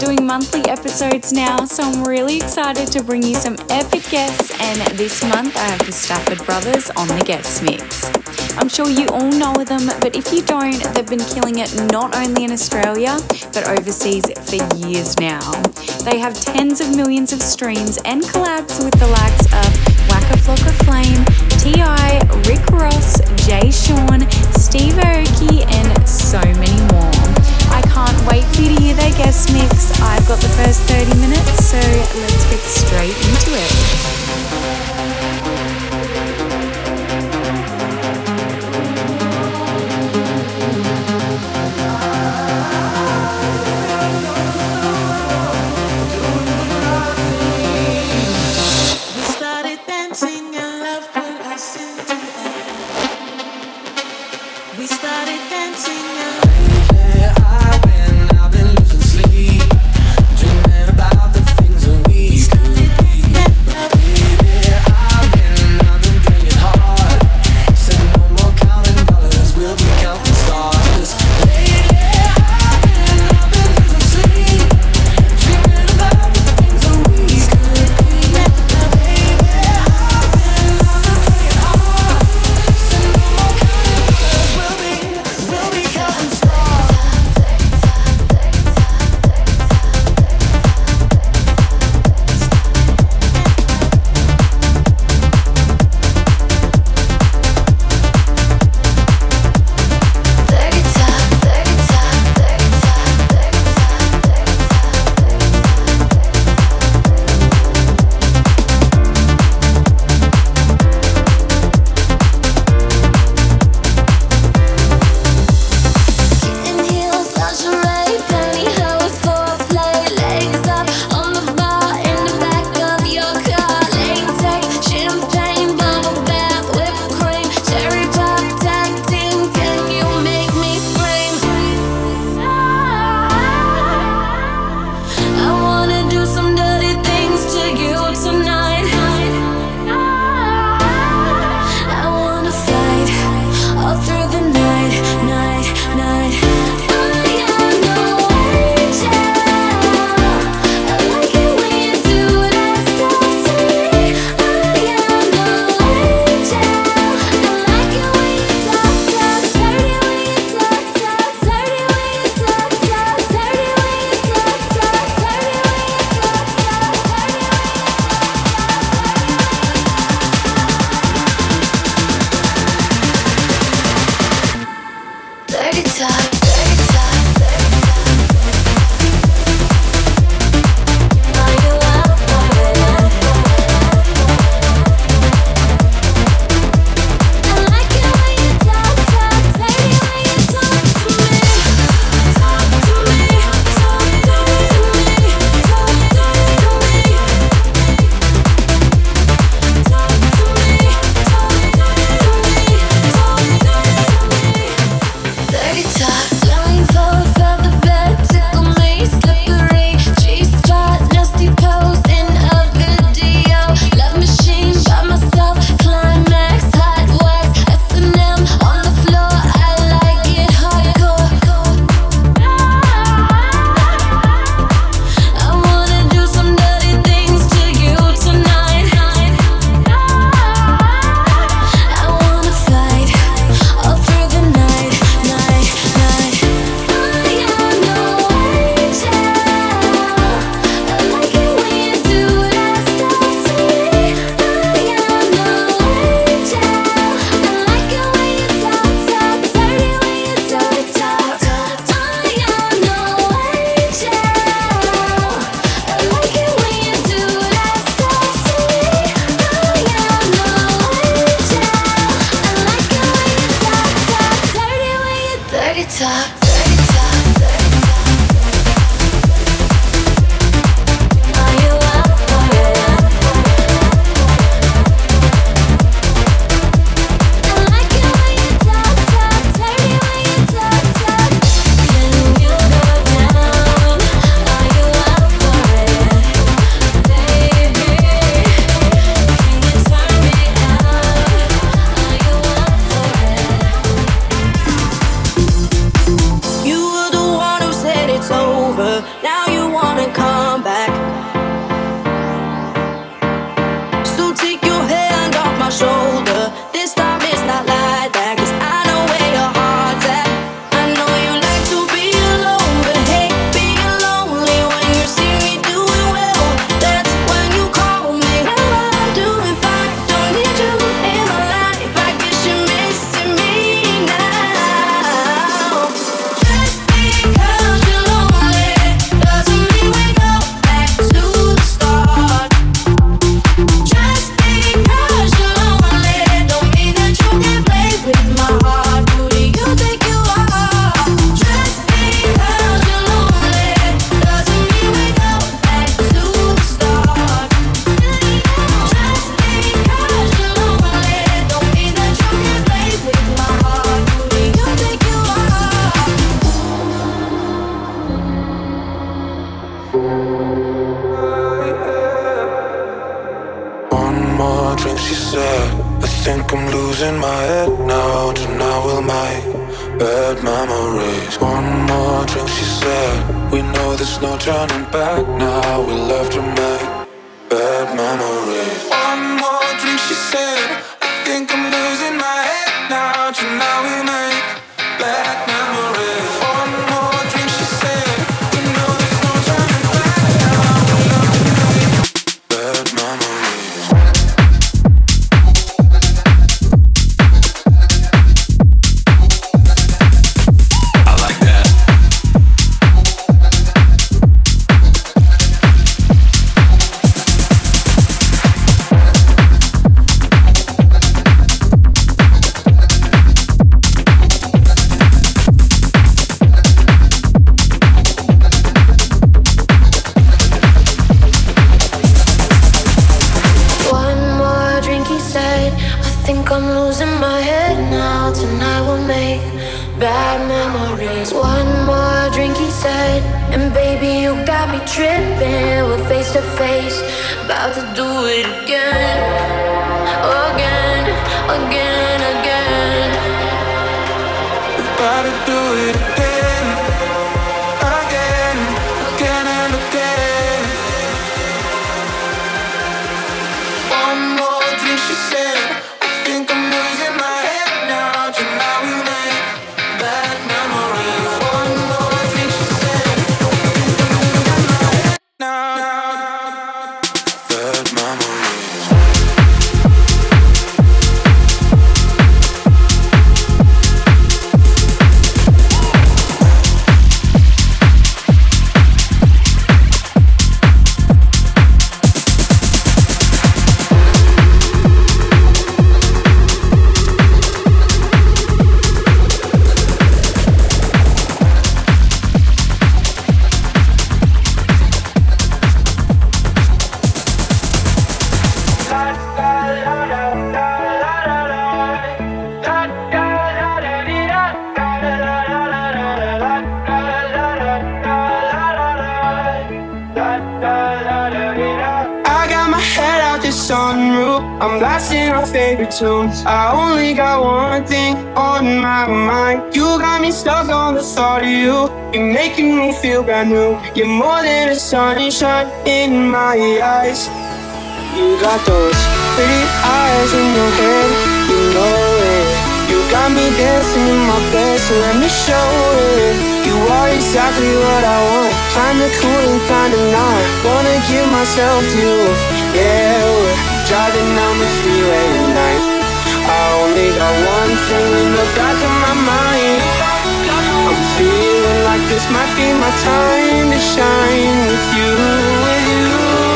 Doing monthly episodes now, so I'm really excited to bring you some epic guests. And this month I have the Stafford Brothers on the guest mix. I'm sure you all know them, but if you don't, they've been killing it not only in Australia, but overseas for years now. They have tens of millions of streams and collabs with the likes of Waka Flocka Flame, T.I., Rick Ross, Jay Sean, Steve Aoki, and so many more. Can't wait for you to hear their guest mix. I've got the first 30 minutes, so let's get straight into it. Bad memories. One more drink, he said. And baby, you got me tripping. We're face to face, about to do it again. Me feel brand new. You're more than a sunshine in my eyes. You got those pretty eyes in your head. You know it. You got me dancing in my bed, so let me show it. You are exactly what I want. Kinda cool and kinda not. Wanna give myself to you. Yeah, we're driving down the freeway at night. I only got one thing in the back of my mind. Feeling like this might be my time to shine with you, with you,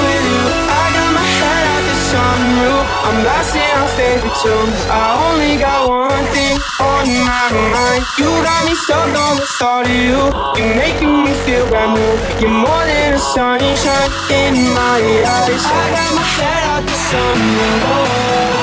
with you. I got my head out the sunroof. I'm blasting our favorite tunes. I only got one thing on my mind. You got me stuck on the thought of you. You're making me feel brand new. You're more than a sunshine in my eyes. I got my head out the sunroof.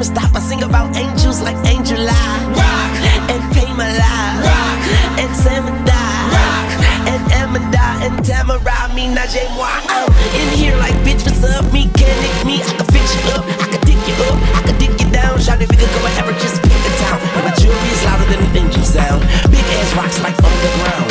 never stop. I sing about angels like Angel Eye. Rock and pay my life. Rock and Samadai. Rock and Amanda and Tamara. Me, Najee, moi. I'm in here like bitch, what's up? Me, can it me? I can fix you up. I can dig you up. I can dig you down. Shout if we could go wherever, just pick the town. And my jewelry is louder than an engine sound. Big ass rocks like underground.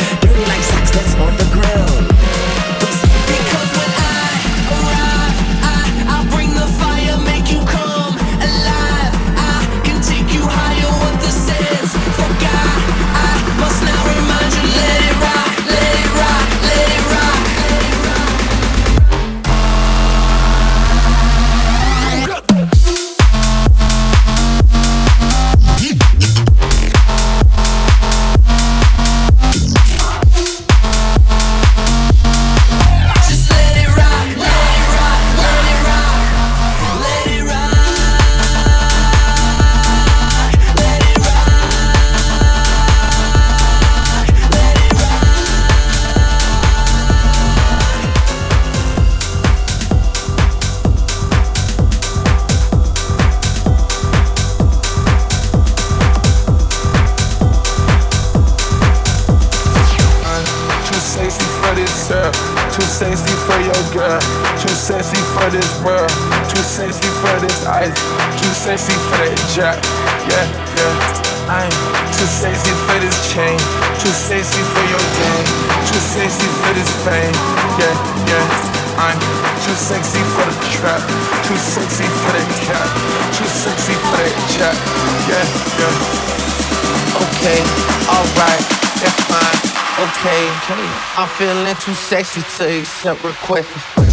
Okay, alright, that's fine. Okay, okay. I'm feeling too sexy to accept requests.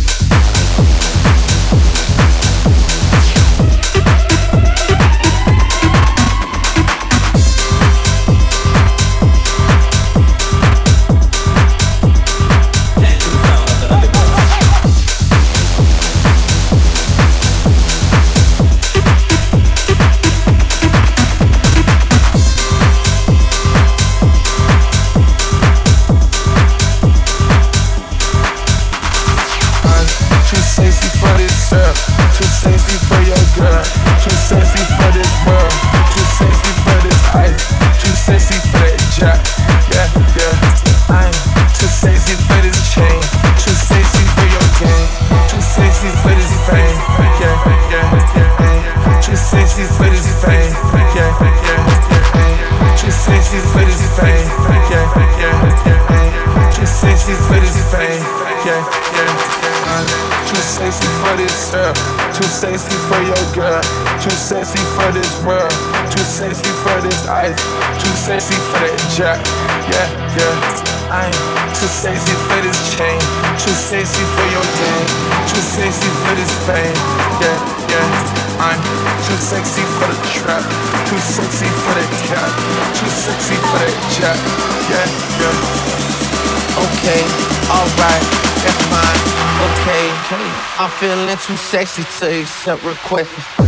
eyes. Too sexy for that jack. Yeah, yeah. I ain't too sexy for this chain. Too sexy for your game. Too sexy for this fame. Yeah, yeah. I'm too sexy for the trap. Too sexy for that cat. Too sexy for that jack. Yeah, yeah. Okay, alright, that's mine. Okay, I'm feeling too sexy to accept requests.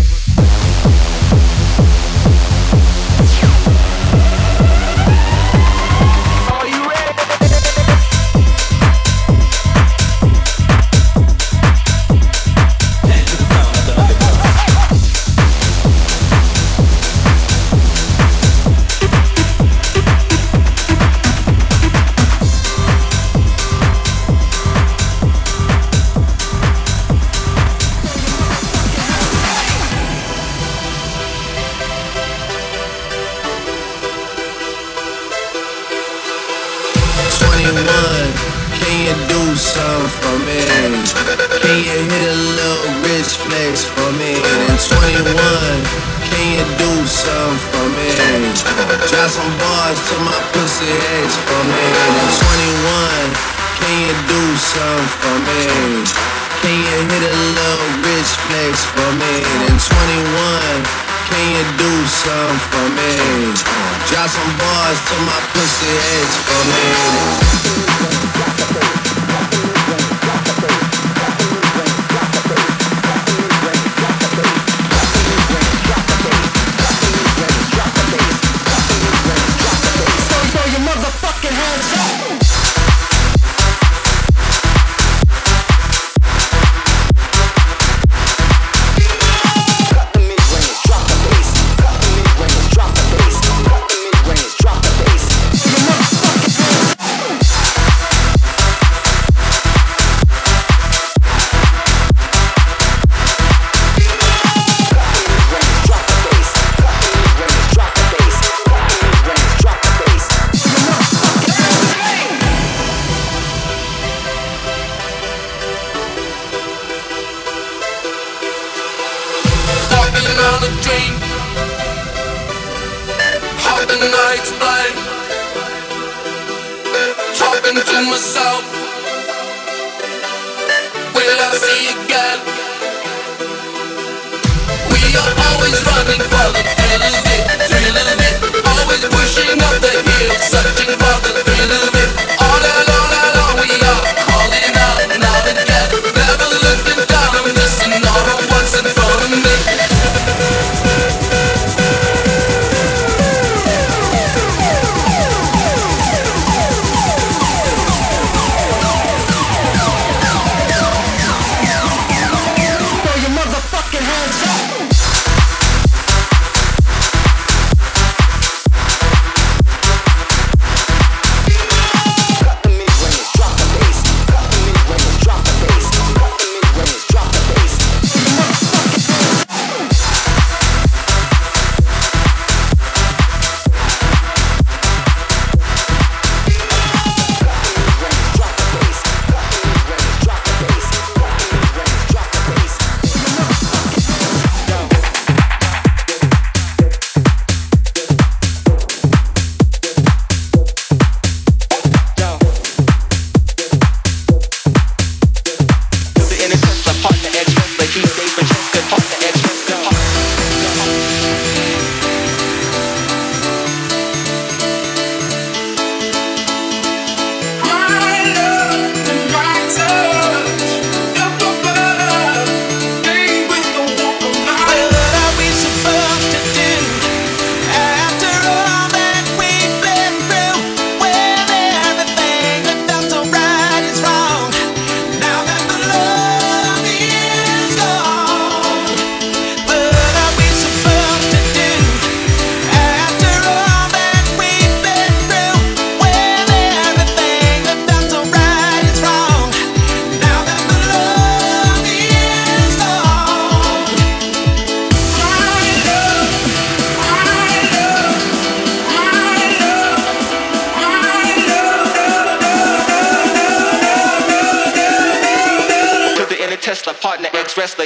Talking to myself. Will I see again? We are always running for the thrill of it, thrill of it. Always pushing up the hill, searching for the thrill of it.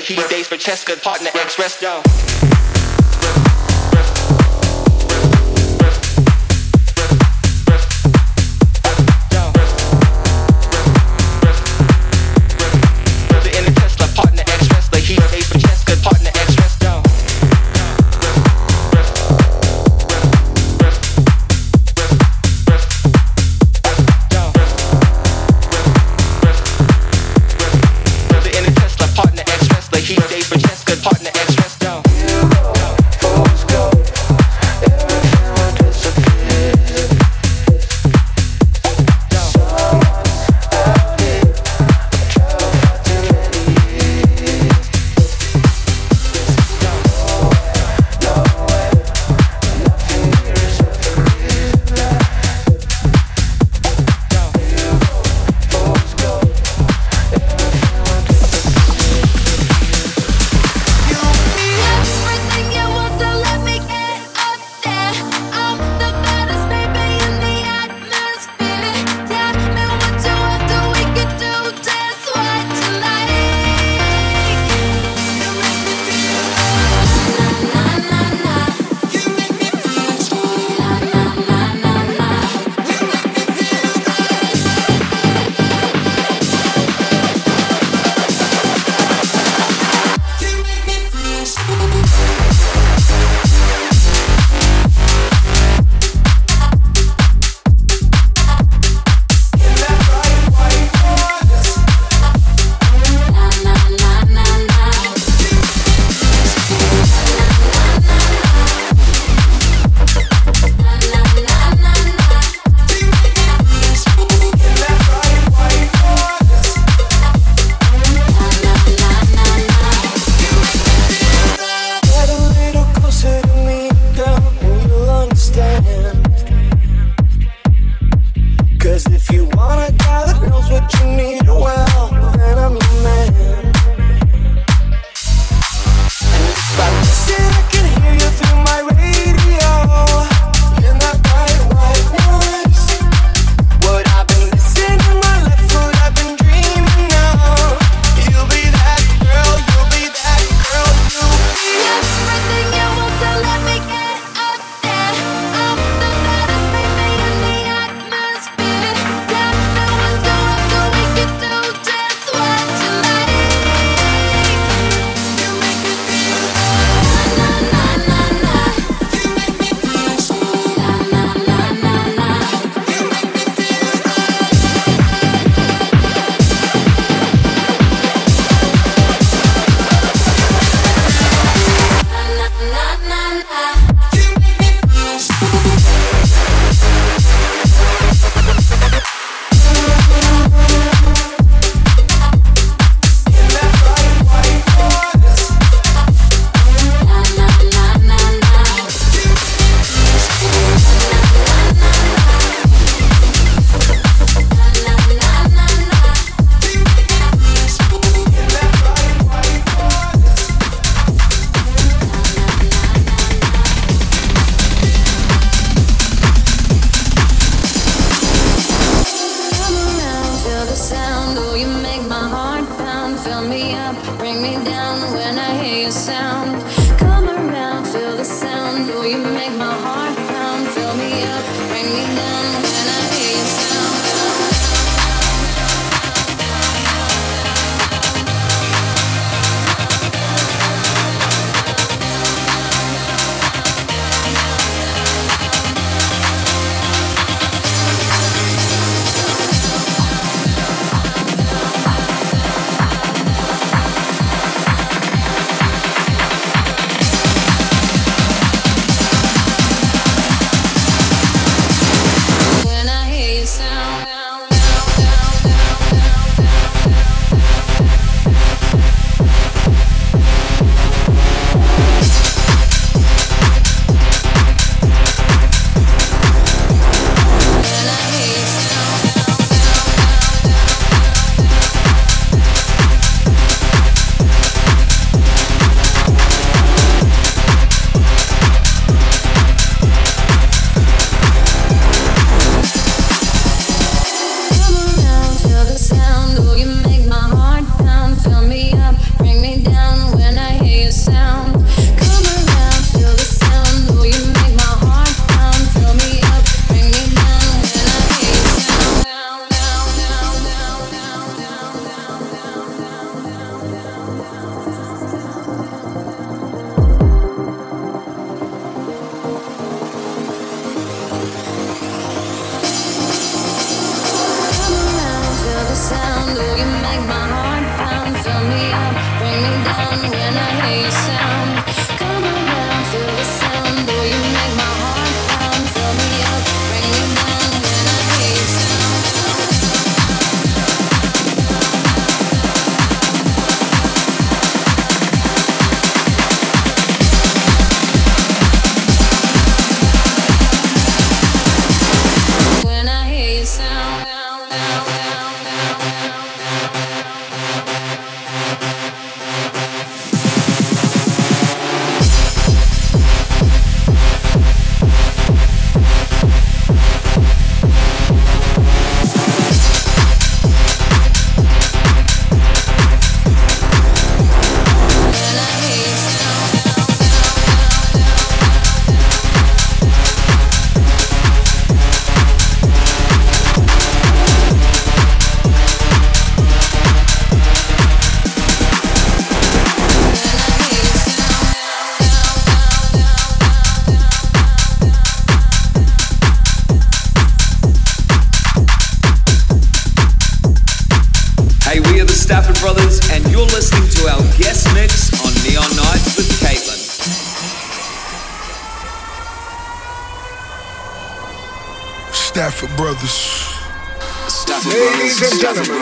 He days for chess, good partner, X rest down. Ladies and gentlemen,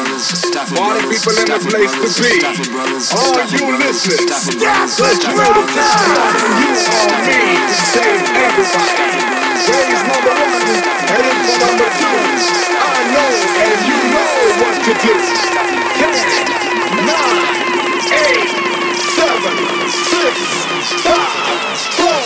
all people in the place to be. Are you listening? Let's drill the time. You are me, save everybody. raise number one, and it's number two. I know, and you know what to do. Ten, nine, eight, seven, six, five, four.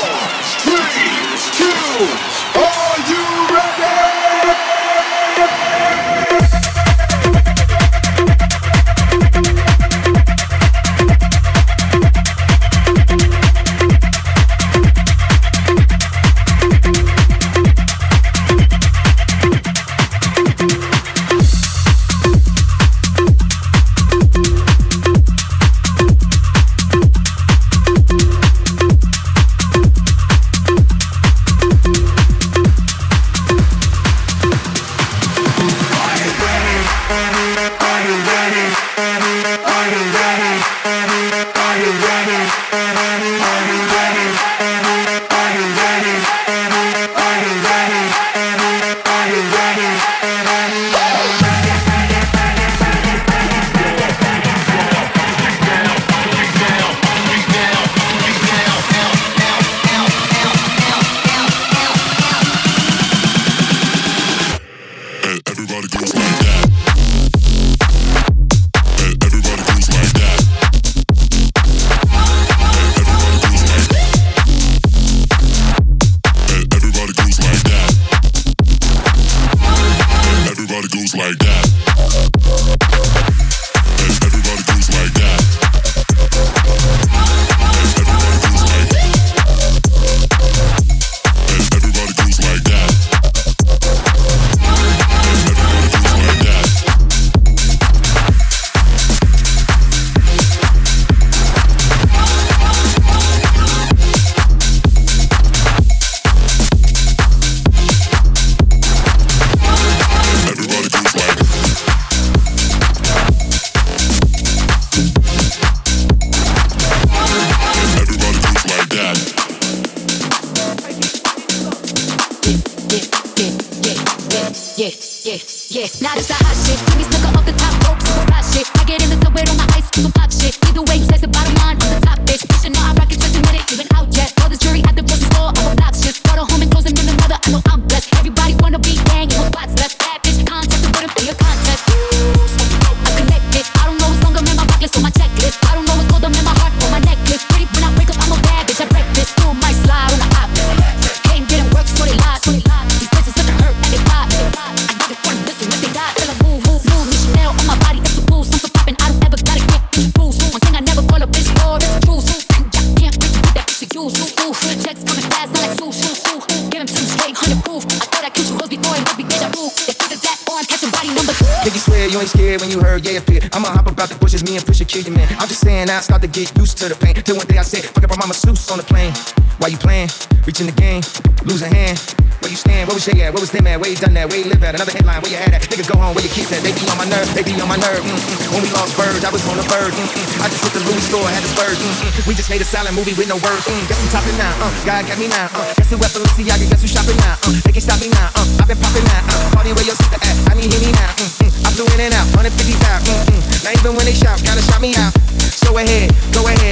Till one day I said, fuck up my mama on the plane. Why you playing? Reaching the game, losing hand. Where you stand? Where was she at? Where was them at? Where you done that? Where you live at? Another headline, where you had at? Niggas go home, where your kids at? They be on my nerve, they be on my nerve. Mm-mm. When we lost birds, I was on the bird. Mm-mm. I just hit the Louis store, had the spurs. Mm-mm. We just made a silent movie with no words. Mm. Guess who topping now? Uh. God got me now. Uh. Guess who weapon Luciaga? Guess who shopping now? Uh. They can't stop me now. Uh. I've been popping now. Uh. Party where your sister at? I need hear me now. Mm-mm. I flew in and out, 155. Mm-mm. Not even when they shout, gotta shout me out. So ahead, go ahead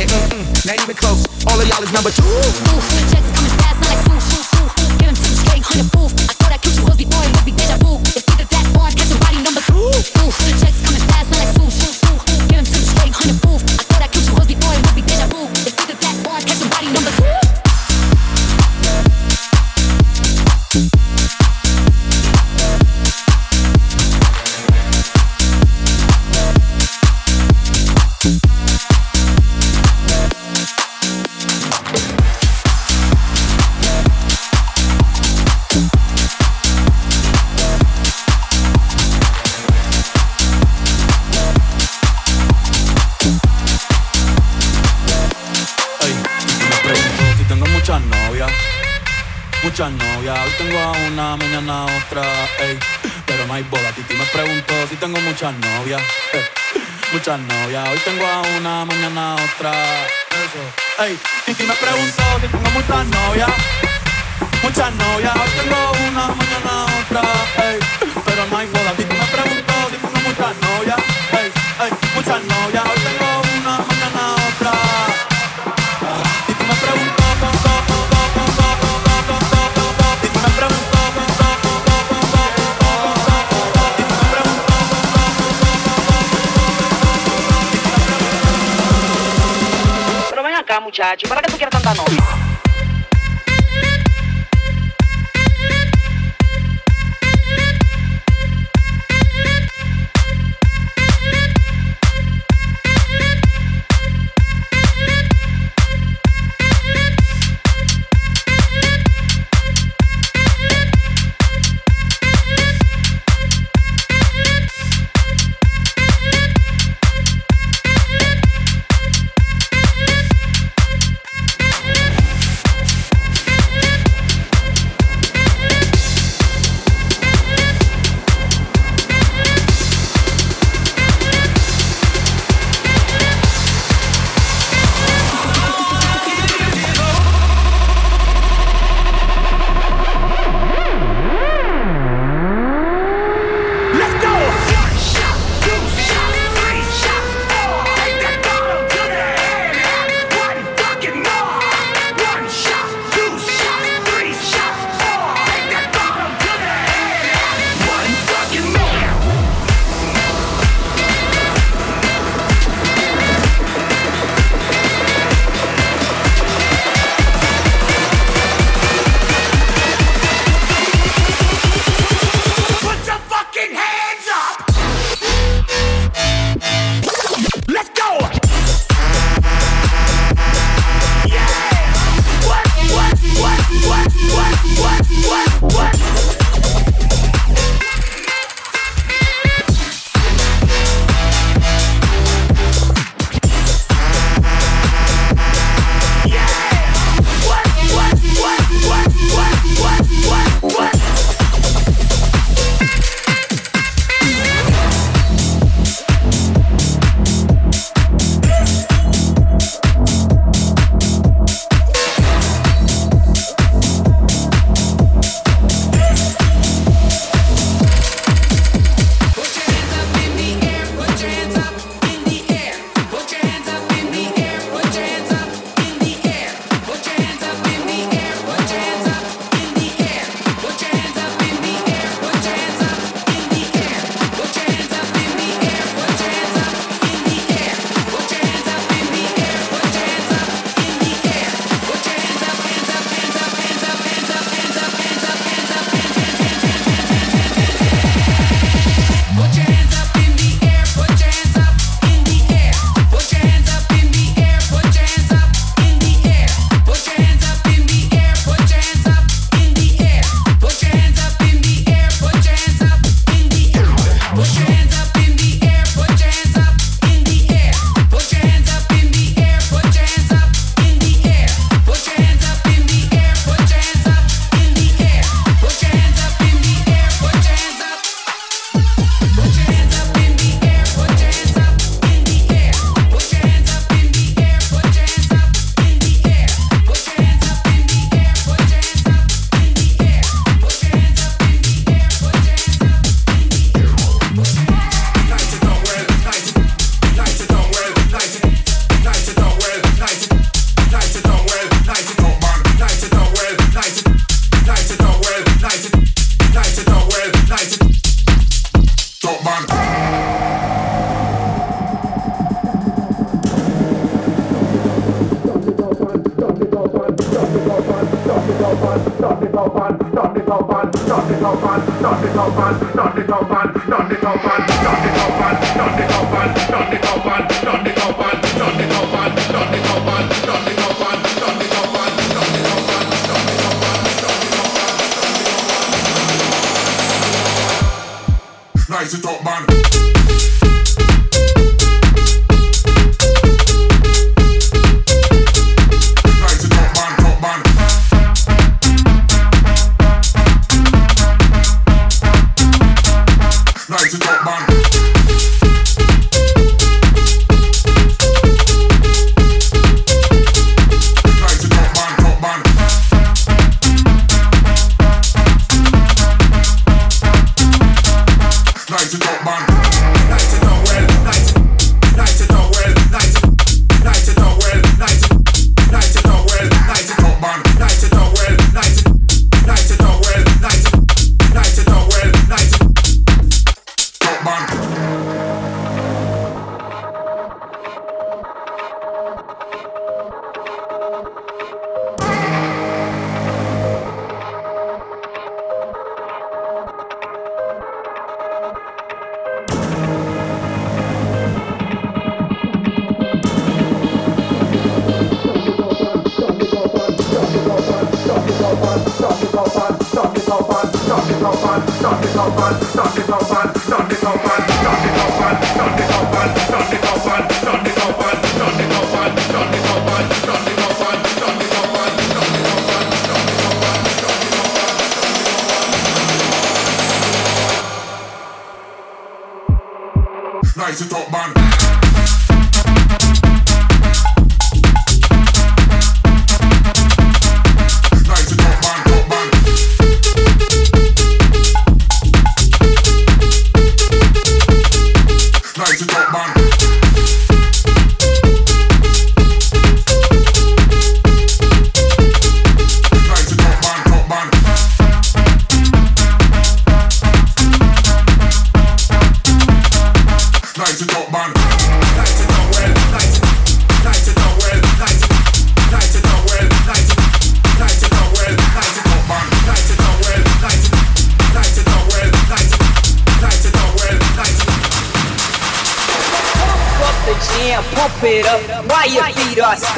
not even close. All of y'all is number two. Ooh, ooh, muchas novias. Hoy tengo a una, mañana otra. Eso. Ey, Titi me preguntó si tengo muchas novias. Muchas novias. Hoy tengo una, mañana a otra. Ey, pero no hay boda. Titi Jade. Para que eu quero cantar?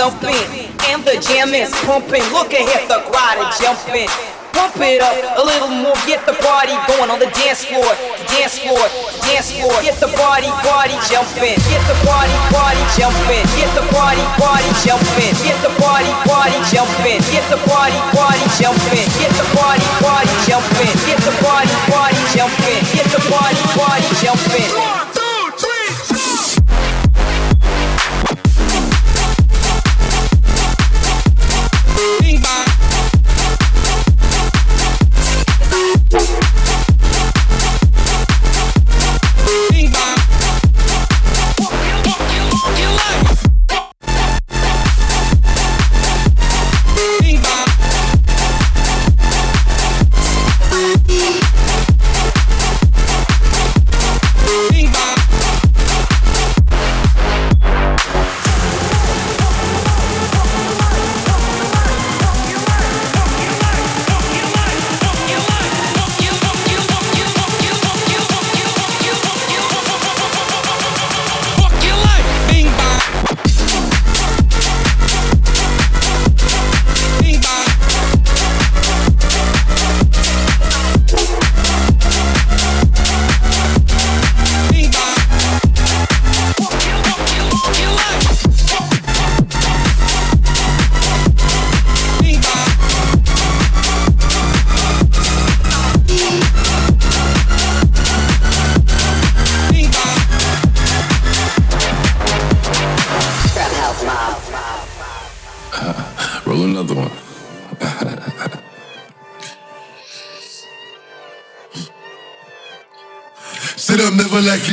thumping, and the jam is pumping. Look ahead, the crowd is jumping. Pump it up a little more, get the party going on the dance floor, dance floor, dance floor. Get the party, party jumping, get the party, party jumping, get the party, party jumping, get the party, party jumping, get the party, party jumping, get the party, party jumping, get the party, party jumping, get the party, party jumping.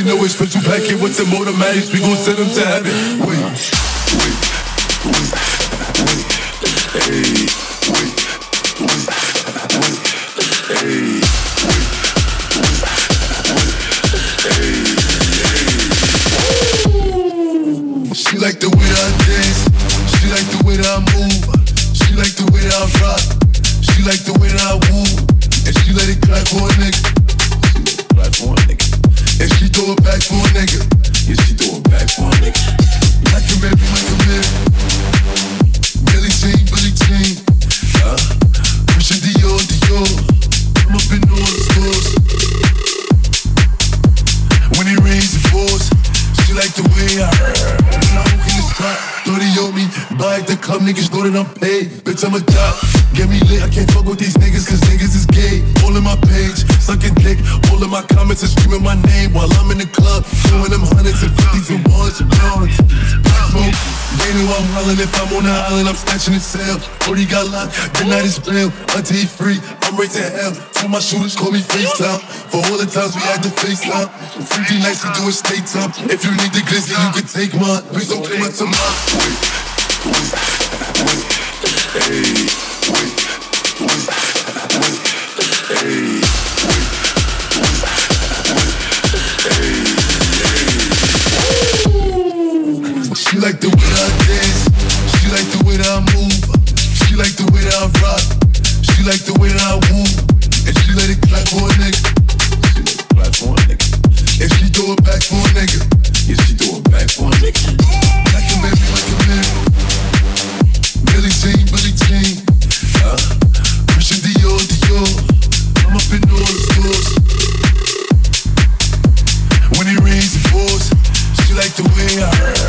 know it's special packet with the motor maze. We gon' send them to heaven. Wait. My shooters, call me FaceTime. For all the times we had to FaceTime. Freaky nights, we doing state time. If you need the glizzy, you can take mine. Please don't come up to mine. Wait, wait, wait, hey, wait, wait, wait, hey, She like the way I dance. She like the way I move. She like the way I rock. She like the way I woo. And she let it for a nigga. For a nigga. And she throw it back for a nigga. Yeah, she throw it back for a nigga. Like. Billy Billy. I'm up in the. When. She like the way I.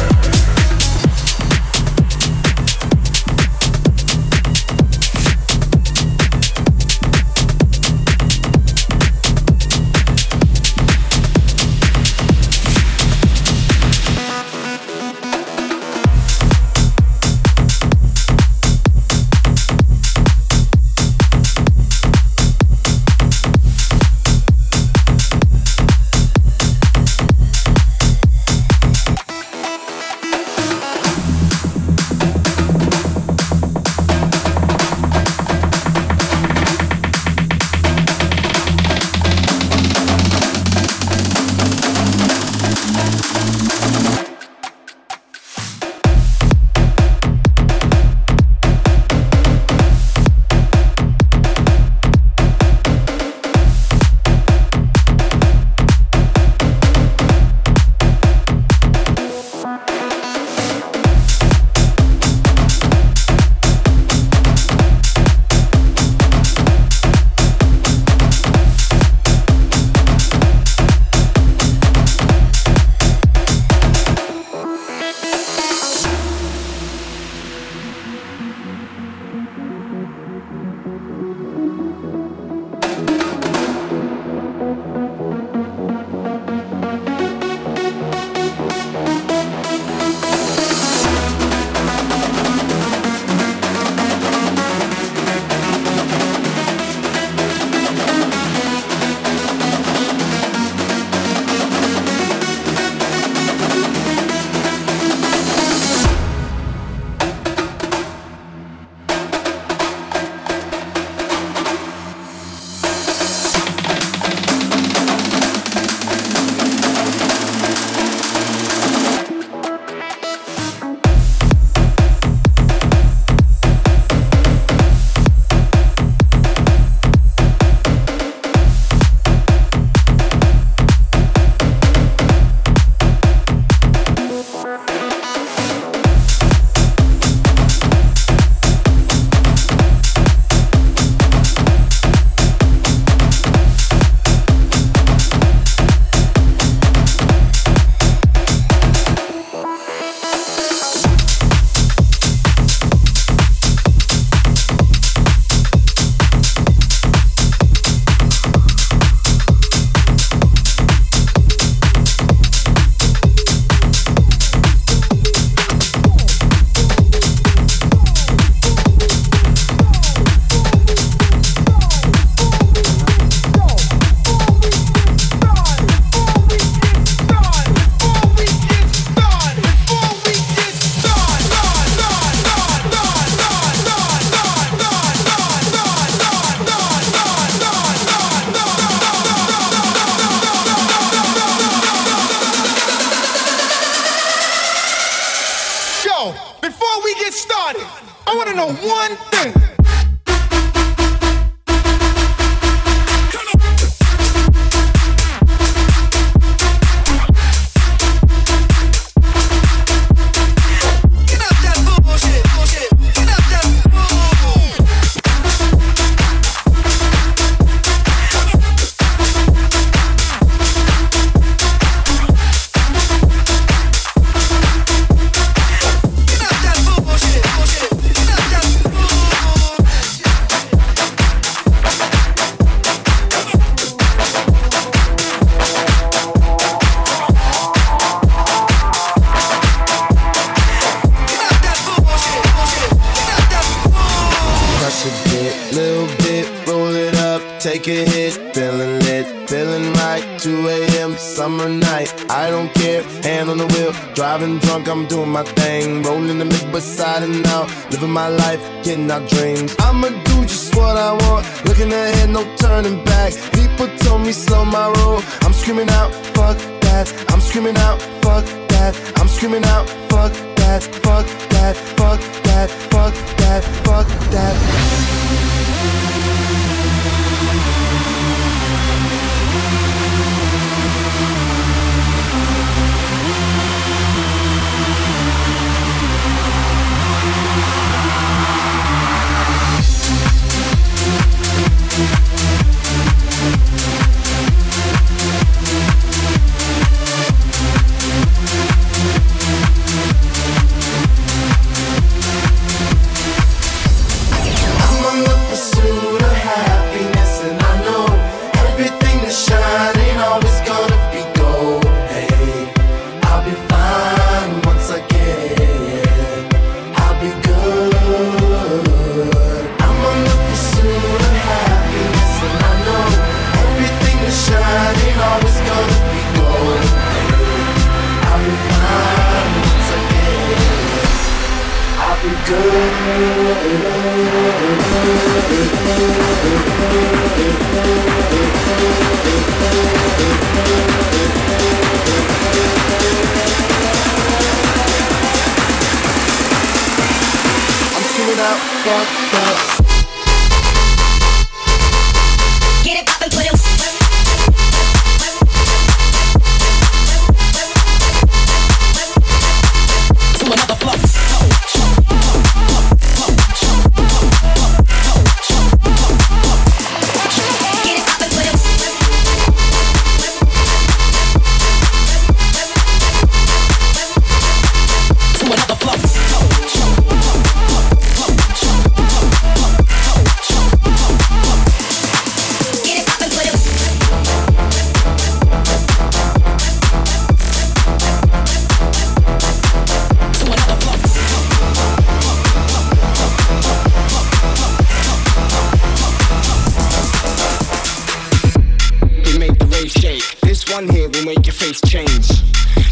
one here will make your face change.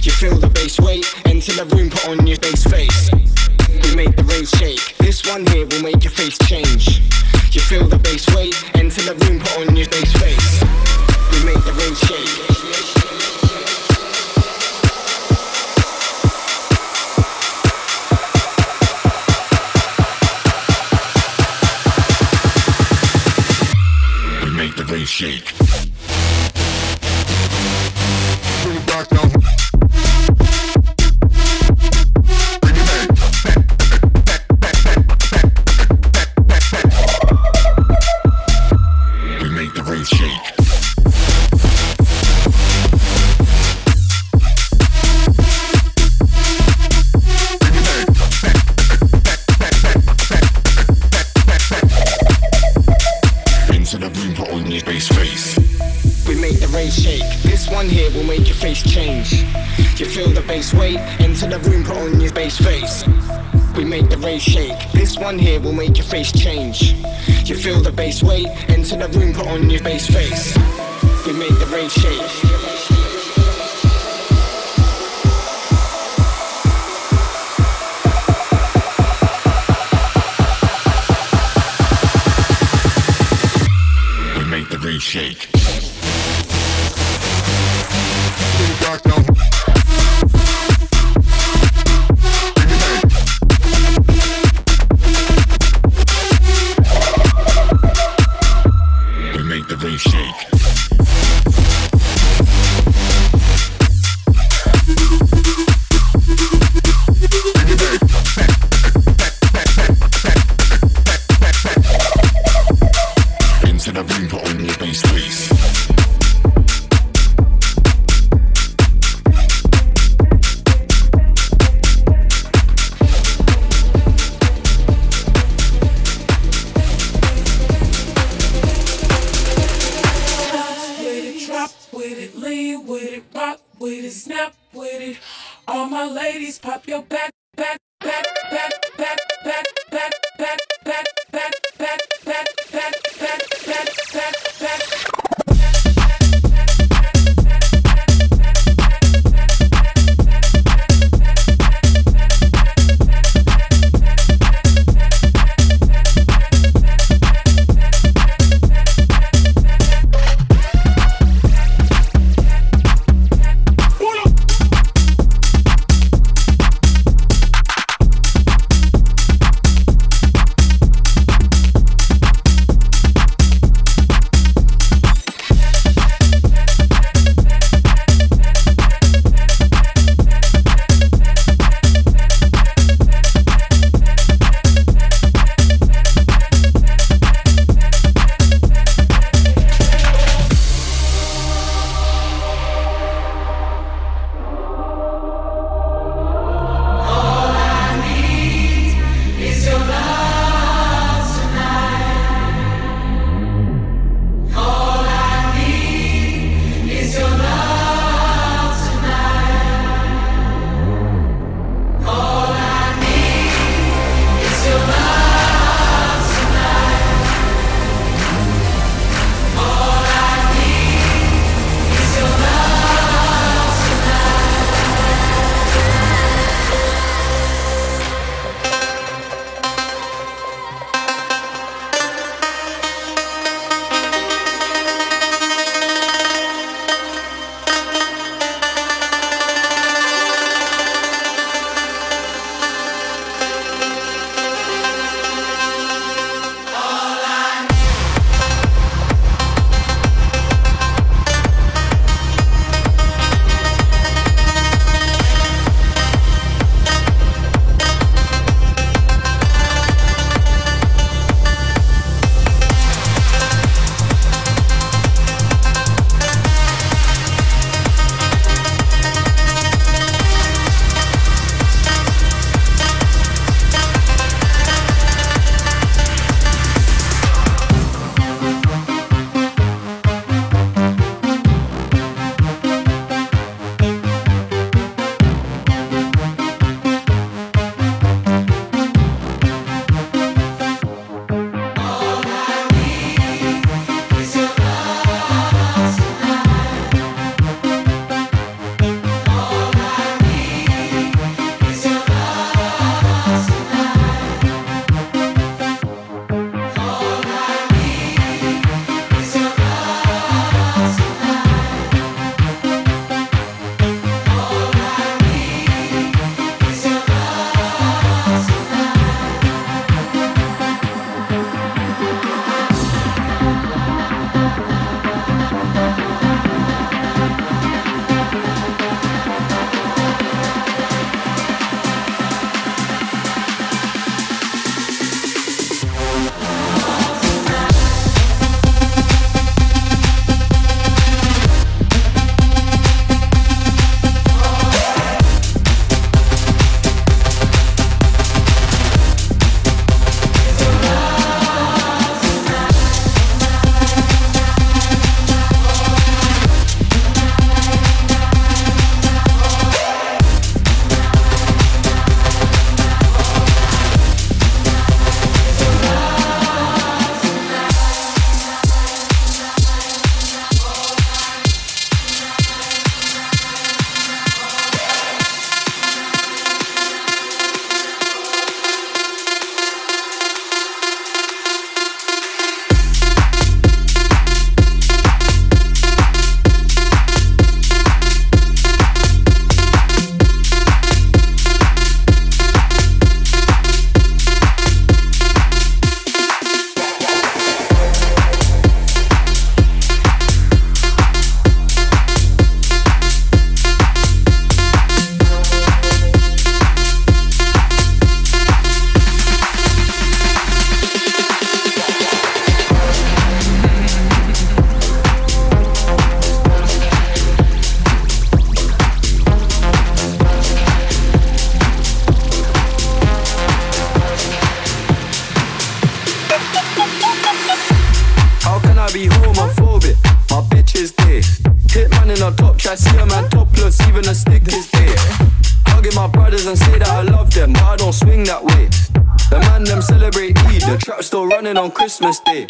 You feel the bass weight, enter the room, put on your bass face. We make the room shake. This one here will make your face change. You feel the bass weight, on Christmas Day.